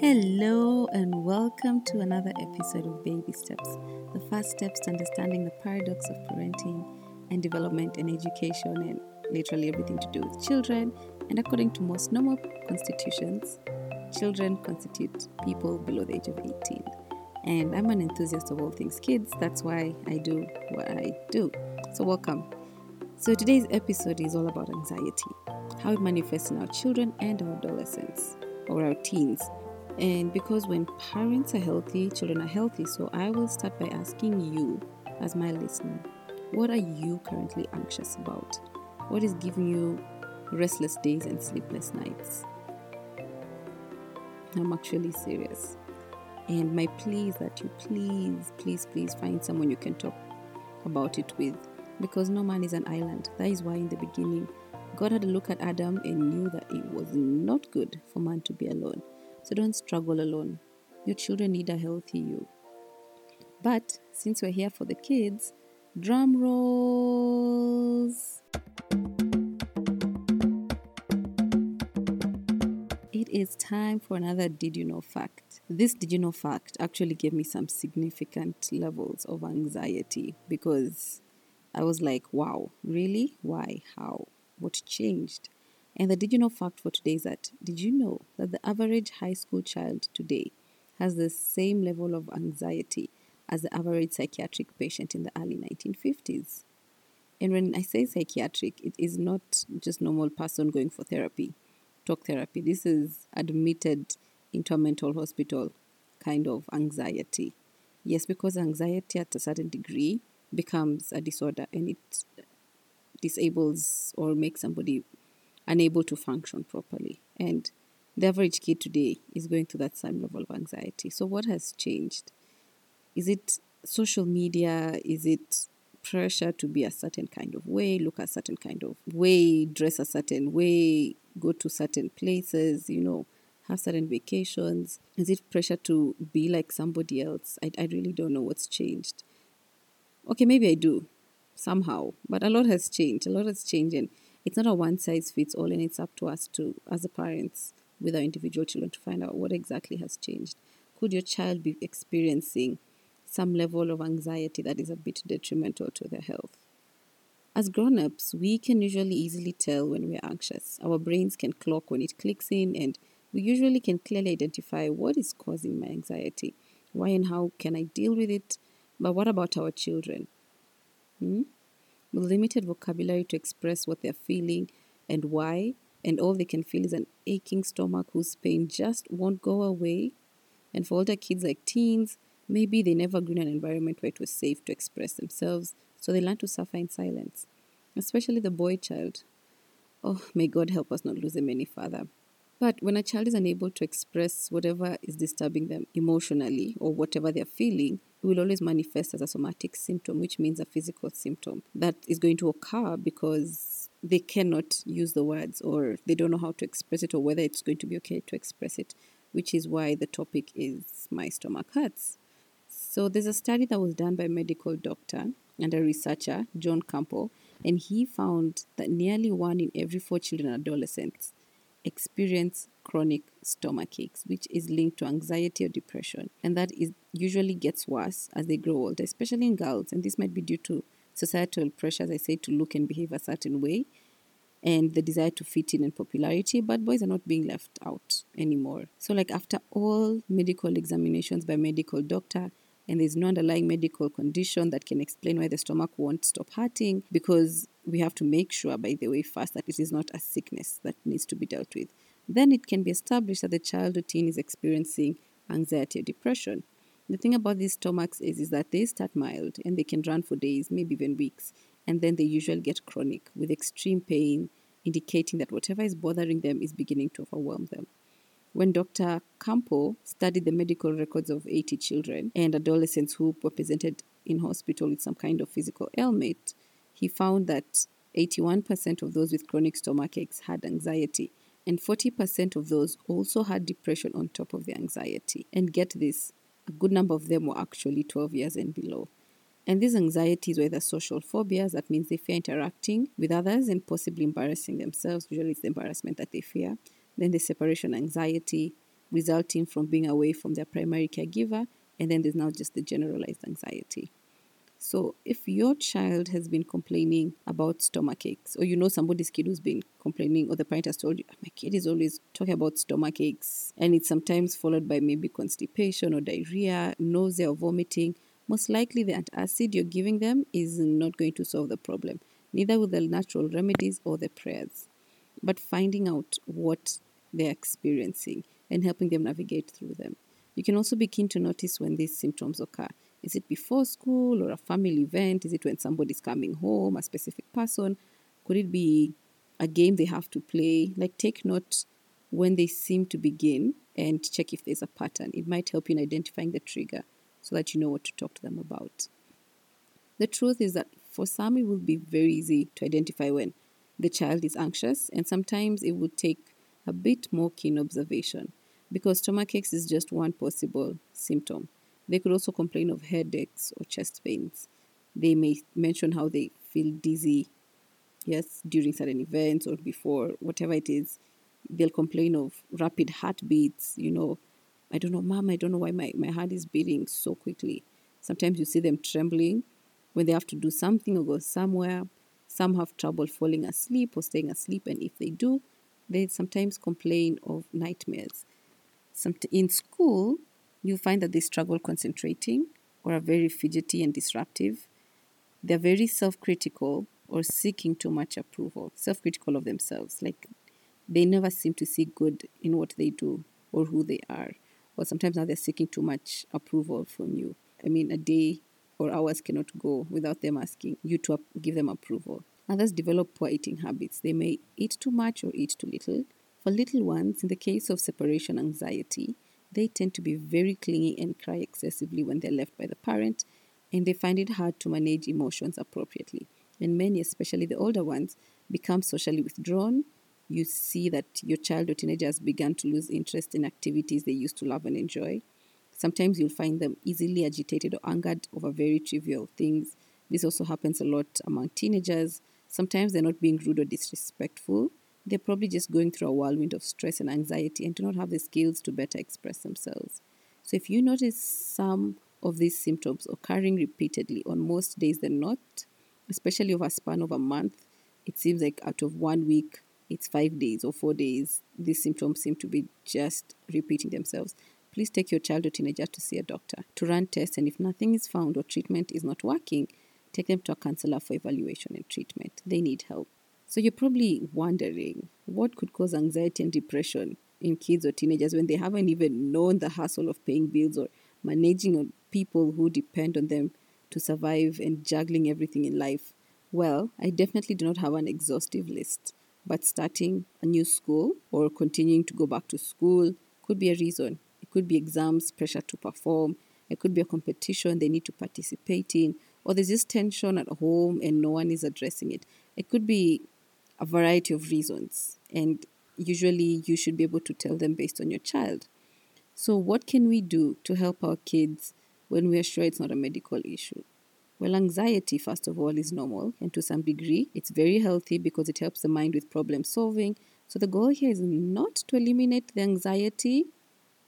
Hello, and welcome to another episode of Baby Steps, the first steps to understanding the paradox of parenting and development and education and literally everything to do with children. And according to most normal constitutions, children constitute people below the age of 18. And I'm an enthusiast of all things kids, that's why I do what I do. So, welcome. So, today's episode is all about anxiety, how it manifests in our children and our adolescents or our teens. And because when parents are healthy, children are healthy. So I will start by asking you, as my listener, what are you currently anxious about? What is giving you restless days and sleepless nights? I'm actually serious. And my plea is that you please, please, please find someone you can talk about it with because no man is an island. That is why, in the beginning, God had a look at Adam and knew that it was not good for man to be alone. So don't struggle alone. Your children need a healthy you. But since we're here for the kids, drum rolls. It is time for another Did You Know fact. This Did You Know fact actually gave me some significant levels of anxiety because I was like, wow, really? Why? How? What changed? And the did you know fact for today is that did you know that the average high school child today has the same level of anxiety as the average psychiatric patient in the early 1950s? And when I say psychiatric, it is not just normal person going for therapy, talk therapy. This is admitted into a mental hospital kind of anxiety. Yes, because anxiety at a certain degree becomes a disorder and it disables or makes somebody unable to function properly. And the average kid today is going through that same level of anxiety. So, what has changed? Is it social media? Is it pressure to be a certain kind of way, look a certain kind of way, dress a certain way, go to certain places, you know, have certain vacations? Is it pressure to be like somebody else? I, I really don't know what's changed. Okay, maybe I do somehow, but a lot has changed. A lot has changed, and it's not a one size fits all, and it's up to us to, as the parents, with our individual children, to find out what exactly has changed. Could your child be experiencing some level of anxiety that is a bit detrimental to their health? As grown ups, we can usually easily tell when we're anxious. Our brains can clock when it clicks in, and we usually can clearly identify what is causing my anxiety. Why and how can I deal with it? But what about our children? Hmm? Limited vocabulary to express what they're feeling and why, and all they can feel is an aching stomach whose pain just won't go away. And for older kids like teens, maybe they never grew in an environment where it was safe to express themselves, so they learn to suffer in silence. Especially the boy child. Oh, may God help us not lose them any further. But when a child is unable to express whatever is disturbing them emotionally or whatever they're feeling, it will always manifest as a somatic symptom, which means a physical symptom that is going to occur because they cannot use the words or they don't know how to express it or whether it's going to be okay to express it, which is why the topic is My Stomach Hurts. So there's a study that was done by a medical doctor and a researcher, John Campo, and he found that nearly one in every four children and adolescents experience chronic stomach aches, which is linked to anxiety or depression. And that is usually gets worse as they grow older, especially in girls. And this might be due to societal pressure, as I say, to look and behave a certain way and the desire to fit in and popularity, but boys are not being left out anymore. So, like after all medical examinations by medical doctor, and there's no underlying medical condition that can explain why the stomach won't stop hurting, because we have to make sure, by the way, first that it is not a sickness that needs to be dealt with. Then it can be established that the child or teen is experiencing anxiety or depression. The thing about these stomachs is, is that they start mild and they can run for days, maybe even weeks, and then they usually get chronic with extreme pain, indicating that whatever is bothering them is beginning to overwhelm them. When Dr. Campo studied the medical records of 80 children and adolescents who were presented in hospital with some kind of physical ailment, he found that 81% of those with chronic stomach aches had anxiety, and 40% of those also had depression on top of the anxiety. And get this, a good number of them were actually 12 years and below. And these anxieties were either social phobias, that means they fear interacting with others and possibly embarrassing themselves. Usually it's the embarrassment that they fear. Then the separation anxiety, resulting from being away from their primary caregiver, and then there's now just the generalized anxiety. So, if your child has been complaining about stomach aches, or you know somebody's kid who's been complaining, or the parent has told you, ah, my kid is always talking about stomach aches, and it's sometimes followed by maybe constipation or diarrhea, nausea, or vomiting, most likely the antacid you're giving them is not going to solve the problem, neither with the natural remedies or the prayers. But finding out what they're experiencing and helping them navigate through them. You can also be keen to notice when these symptoms occur. Is it before school or a family event? Is it when somebody's coming home, a specific person? Could it be a game they have to play? Like, take note when they seem to begin and check if there's a pattern. It might help you in identifying the trigger so that you know what to talk to them about. The truth is that for some, it will be very easy to identify when the child is anxious, and sometimes it would take a bit more keen observation because stomach aches is just one possible symptom. They could also complain of headaches or chest pains. They may mention how they feel dizzy, yes, during certain events or before, whatever it is. They'll complain of rapid heartbeats, you know. I don't know, mom, I don't know why my, my heart is beating so quickly. Sometimes you see them trembling when they have to do something or go somewhere. Some have trouble falling asleep or staying asleep, and if they do, they sometimes complain of nightmares. In school, you find that they struggle concentrating or are very fidgety and disruptive. They're very self critical or seeking too much approval, self critical of themselves. Like they never seem to see good in what they do or who they are. Or sometimes now they're seeking too much approval from you. I mean, a day or hours cannot go without them asking you to give them approval. Others develop poor eating habits. They may eat too much or eat too little. For little ones, in the case of separation anxiety, they tend to be very clingy and cry excessively when they're left by the parent, and they find it hard to manage emotions appropriately. And many, especially the older ones, become socially withdrawn. You see that your child or teenager has begun to lose interest in activities they used to love and enjoy. Sometimes you'll find them easily agitated or angered over very trivial things. This also happens a lot among teenagers. Sometimes they're not being rude or disrespectful, they're probably just going through a whirlwind of stress and anxiety and do not have the skills to better express themselves. So, if you notice some of these symptoms occurring repeatedly on most days than not, especially over a span of a month, it seems like out of one week, it's five days or four days, these symptoms seem to be just repeating themselves. Please take your child or teenager to see a doctor to run tests, and if nothing is found or treatment is not working, take them to a counselor for evaluation and treatment. They need help. So you're probably wondering what could cause anxiety and depression in kids or teenagers when they haven't even known the hassle of paying bills or managing on people who depend on them to survive and juggling everything in life. Well, I definitely do not have an exhaustive list, but starting a new school or continuing to go back to school could be a reason. It could be exams, pressure to perform, it could be a competition they need to participate in, or there's just tension at home and no one is addressing it. It could be a variety of reasons, and usually you should be able to tell them based on your child. So, what can we do to help our kids when we are sure it's not a medical issue? Well, anxiety, first of all, is normal, and to some degree, it's very healthy because it helps the mind with problem solving. So, the goal here is not to eliminate the anxiety,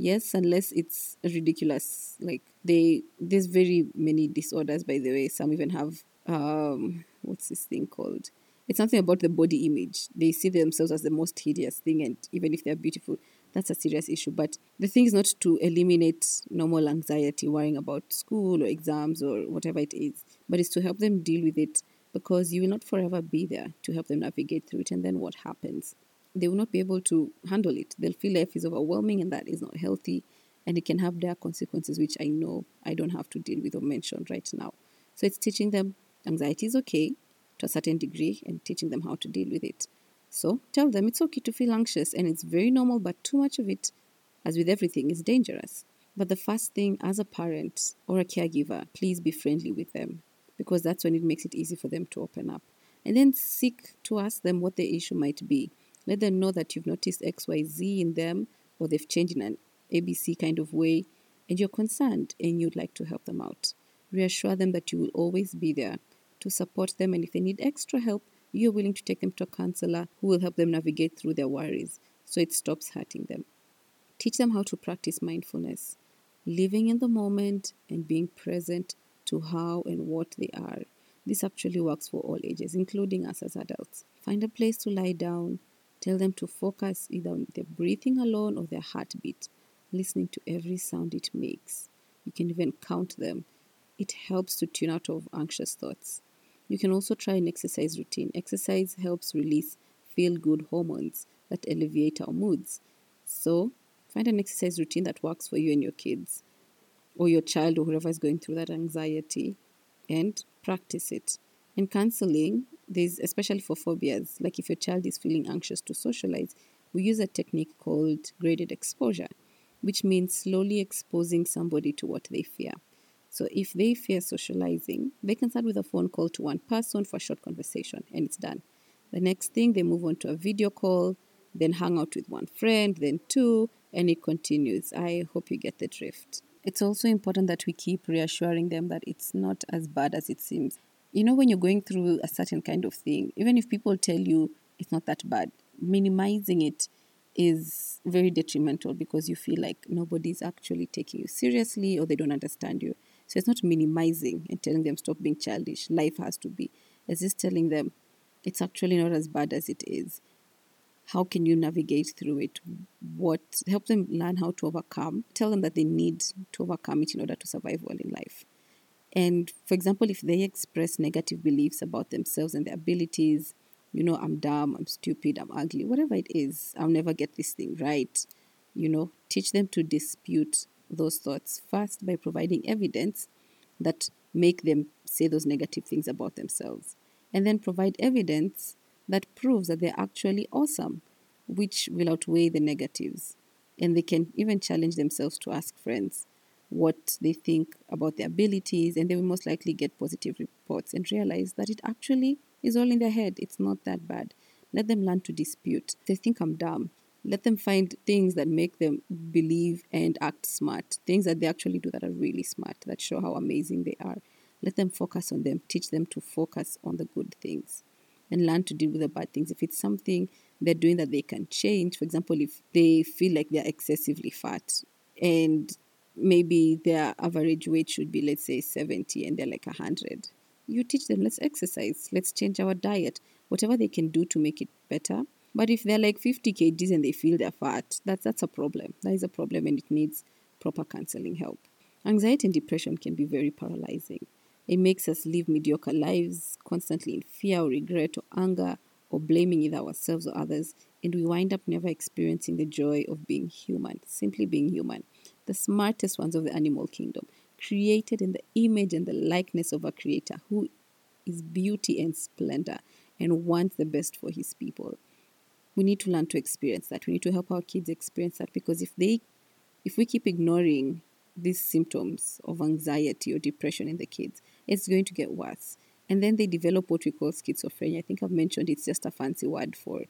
yes, unless it's ridiculous. Like, they, there's very many disorders, by the way. Some even have, um, what's this thing called? it's something about the body image. They see themselves as the most hideous thing, and even if they're beautiful, that's a serious issue. But the thing is not to eliminate normal anxiety, worrying about school or exams or whatever it is, but it's to help them deal with it because you will not forever be there to help them navigate through it. And then what happens? They will not be able to handle it. They'll feel life is overwhelming and that is not healthy. And it can have their consequences, which I know I don't have to deal with or mention right now. So it's teaching them anxiety is okay to a certain degree and teaching them how to deal with it. So tell them it's okay to feel anxious and it's very normal, but too much of it, as with everything, is dangerous. But the first thing, as a parent or a caregiver, please be friendly with them because that's when it makes it easy for them to open up. And then seek to ask them what the issue might be. Let them know that you've noticed XYZ in them or they've changed in an ABC kind of way and you're concerned and you'd like to help them out. Reassure them that you will always be there to support them, and if they need extra help, you're willing to take them to a counselor who will help them navigate through their worries so it stops hurting them. Teach them how to practice mindfulness, living in the moment and being present to how and what they are. This actually works for all ages, including us as adults. Find a place to lie down. Tell them to focus either on their breathing alone or their heartbeat, listening to every sound it makes. You can even count them. It helps to tune out of anxious thoughts. You can also try an exercise routine. Exercise helps release feel good hormones that elevate our moods. So, find an exercise routine that works for you and your kids, or your child, or whoever is going through that anxiety, and practice it. In counseling, there's especially for phobias, like if your child is feeling anxious to socialize, we use a technique called graded exposure, which means slowly exposing somebody to what they fear. So if they fear socializing, they can start with a phone call to one person for a short conversation and it's done. The next thing, they move on to a video call, then hang out with one friend, then two, and it continues. I hope you get the drift. It's also important that we keep reassuring them that it's not as bad as it seems. You know, when you're going through a certain kind of thing, even if people tell you it's not that bad, minimizing it is very detrimental because you feel like nobody's actually taking you seriously or they don't understand you. So it's not minimizing and telling them stop being childish. Life has to be. It's just telling them it's actually not as bad as it is. How can you navigate through it? What help them learn how to overcome. Tell them that they need to overcome it in order to survive well in life. And for example, if they express negative beliefs about themselves and their abilities, you know, I'm dumb, I'm stupid, I'm ugly, whatever it is, I'll never get this thing right. You know, teach them to dispute those thoughts first by providing evidence that make them say those negative things about themselves and then provide evidence that proves that they're actually awesome which will outweigh the negatives and they can even challenge themselves to ask friends what they think about their abilities and they will most likely get positive reports and realize that it actually is all in their head. It's not that bad. Let them learn to dispute. They think i'm dumb. Let them find things that make them believe and act smart, things that they actually do that are really smart, that show how amazing they are. Let them focus on them, teach them to focus on the good things and learn to deal with the bad things. If it's something they're doing that they can change, for example, if they feel like they're excessively fat and maybe their average weight should be, let's say, 70 and they're like 100, you teach them, let's exercise, let's change our diet, whatever they can do to make it better but if they're like 50 kgs and they feel they're fat, that's, that's a problem. That is a problem and it needs proper counseling help. Anxiety and depression can be very paralyzing. It makes us live mediocre lives, constantly in fear or regret or anger or blaming either ourselves or others, and we wind up never experiencing the joy of being human, simply being human. The smartest ones of the animal kingdom, created in the image and the likeness of a creator who is beauty and splendor and wants the best for his people we need to learn to experience that. We need to help our kids experience that because if they if we keep ignoring these symptoms of anxiety or depression in the kids, it's going to get worse. And then they develop what we call schizophrenia. I think I've mentioned it's just a fancy word for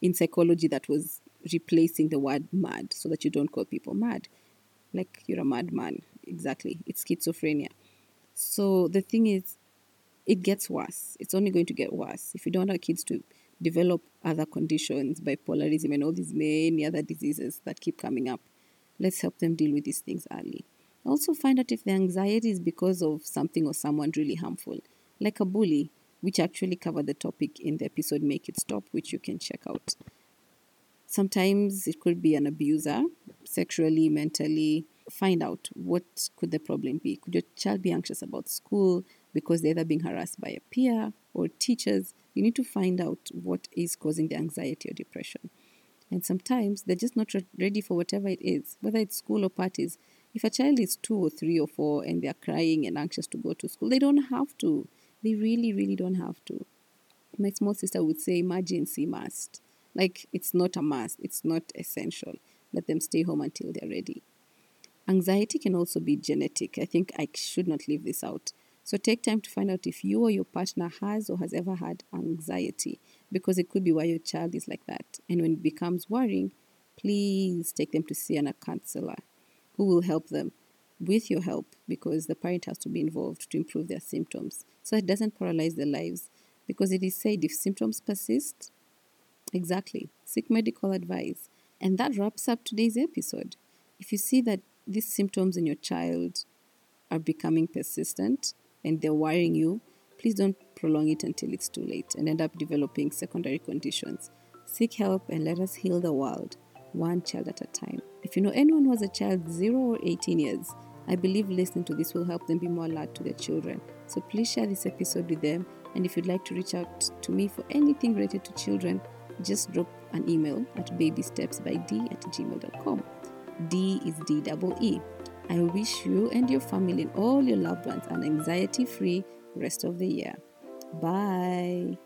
in psychology that was replacing the word mad so that you don't call people mad. Like you're a madman. Exactly. It's schizophrenia. So the thing is, it gets worse. It's only going to get worse. If you don't want our kids to develop other conditions, bipolarism, and all these many other diseases that keep coming up. Let's help them deal with these things early. Also, find out if the anxiety is because of something or someone really harmful, like a bully, which actually covered the topic in the episode Make It Stop, which you can check out. Sometimes it could be an abuser, sexually, mentally. Find out what could the problem be. Could your child be anxious about school because they're either being harassed by a peer or teachers? You need to find out what is causing the anxiety or depression. And sometimes they're just not ready for whatever it is, whether it's school or parties. If a child is two or three or four and they're crying and anxious to go to school, they don't have to. They really, really don't have to. My small sister would say emergency must. Like it's not a must, it's not essential. Let them stay home until they're ready. Anxiety can also be genetic. I think I should not leave this out. So take time to find out if you or your partner has or has ever had anxiety because it could be why your child is like that. And when it becomes worrying, please take them to see an, a counselor who will help them with your help because the parent has to be involved to improve their symptoms so it doesn't paralyze their lives. Because it is said if symptoms persist, exactly, seek medical advice. And that wraps up today's episode. If you see that these symptoms in your child are becoming persistent and they're worrying you, please don't prolong it until it's too late and end up developing secondary conditions. Seek help and let us heal the world, one child at a time. If you know anyone who has a child 0 or 18 years, I believe listening to this will help them be more alert to their children. So please share this episode with them. And if you'd like to reach out to me for anything related to children, just drop an email at babystepsbyd at gmail.com. D is D double E. I wish you and your family and all your loved ones an anxiety free rest of the year. Bye.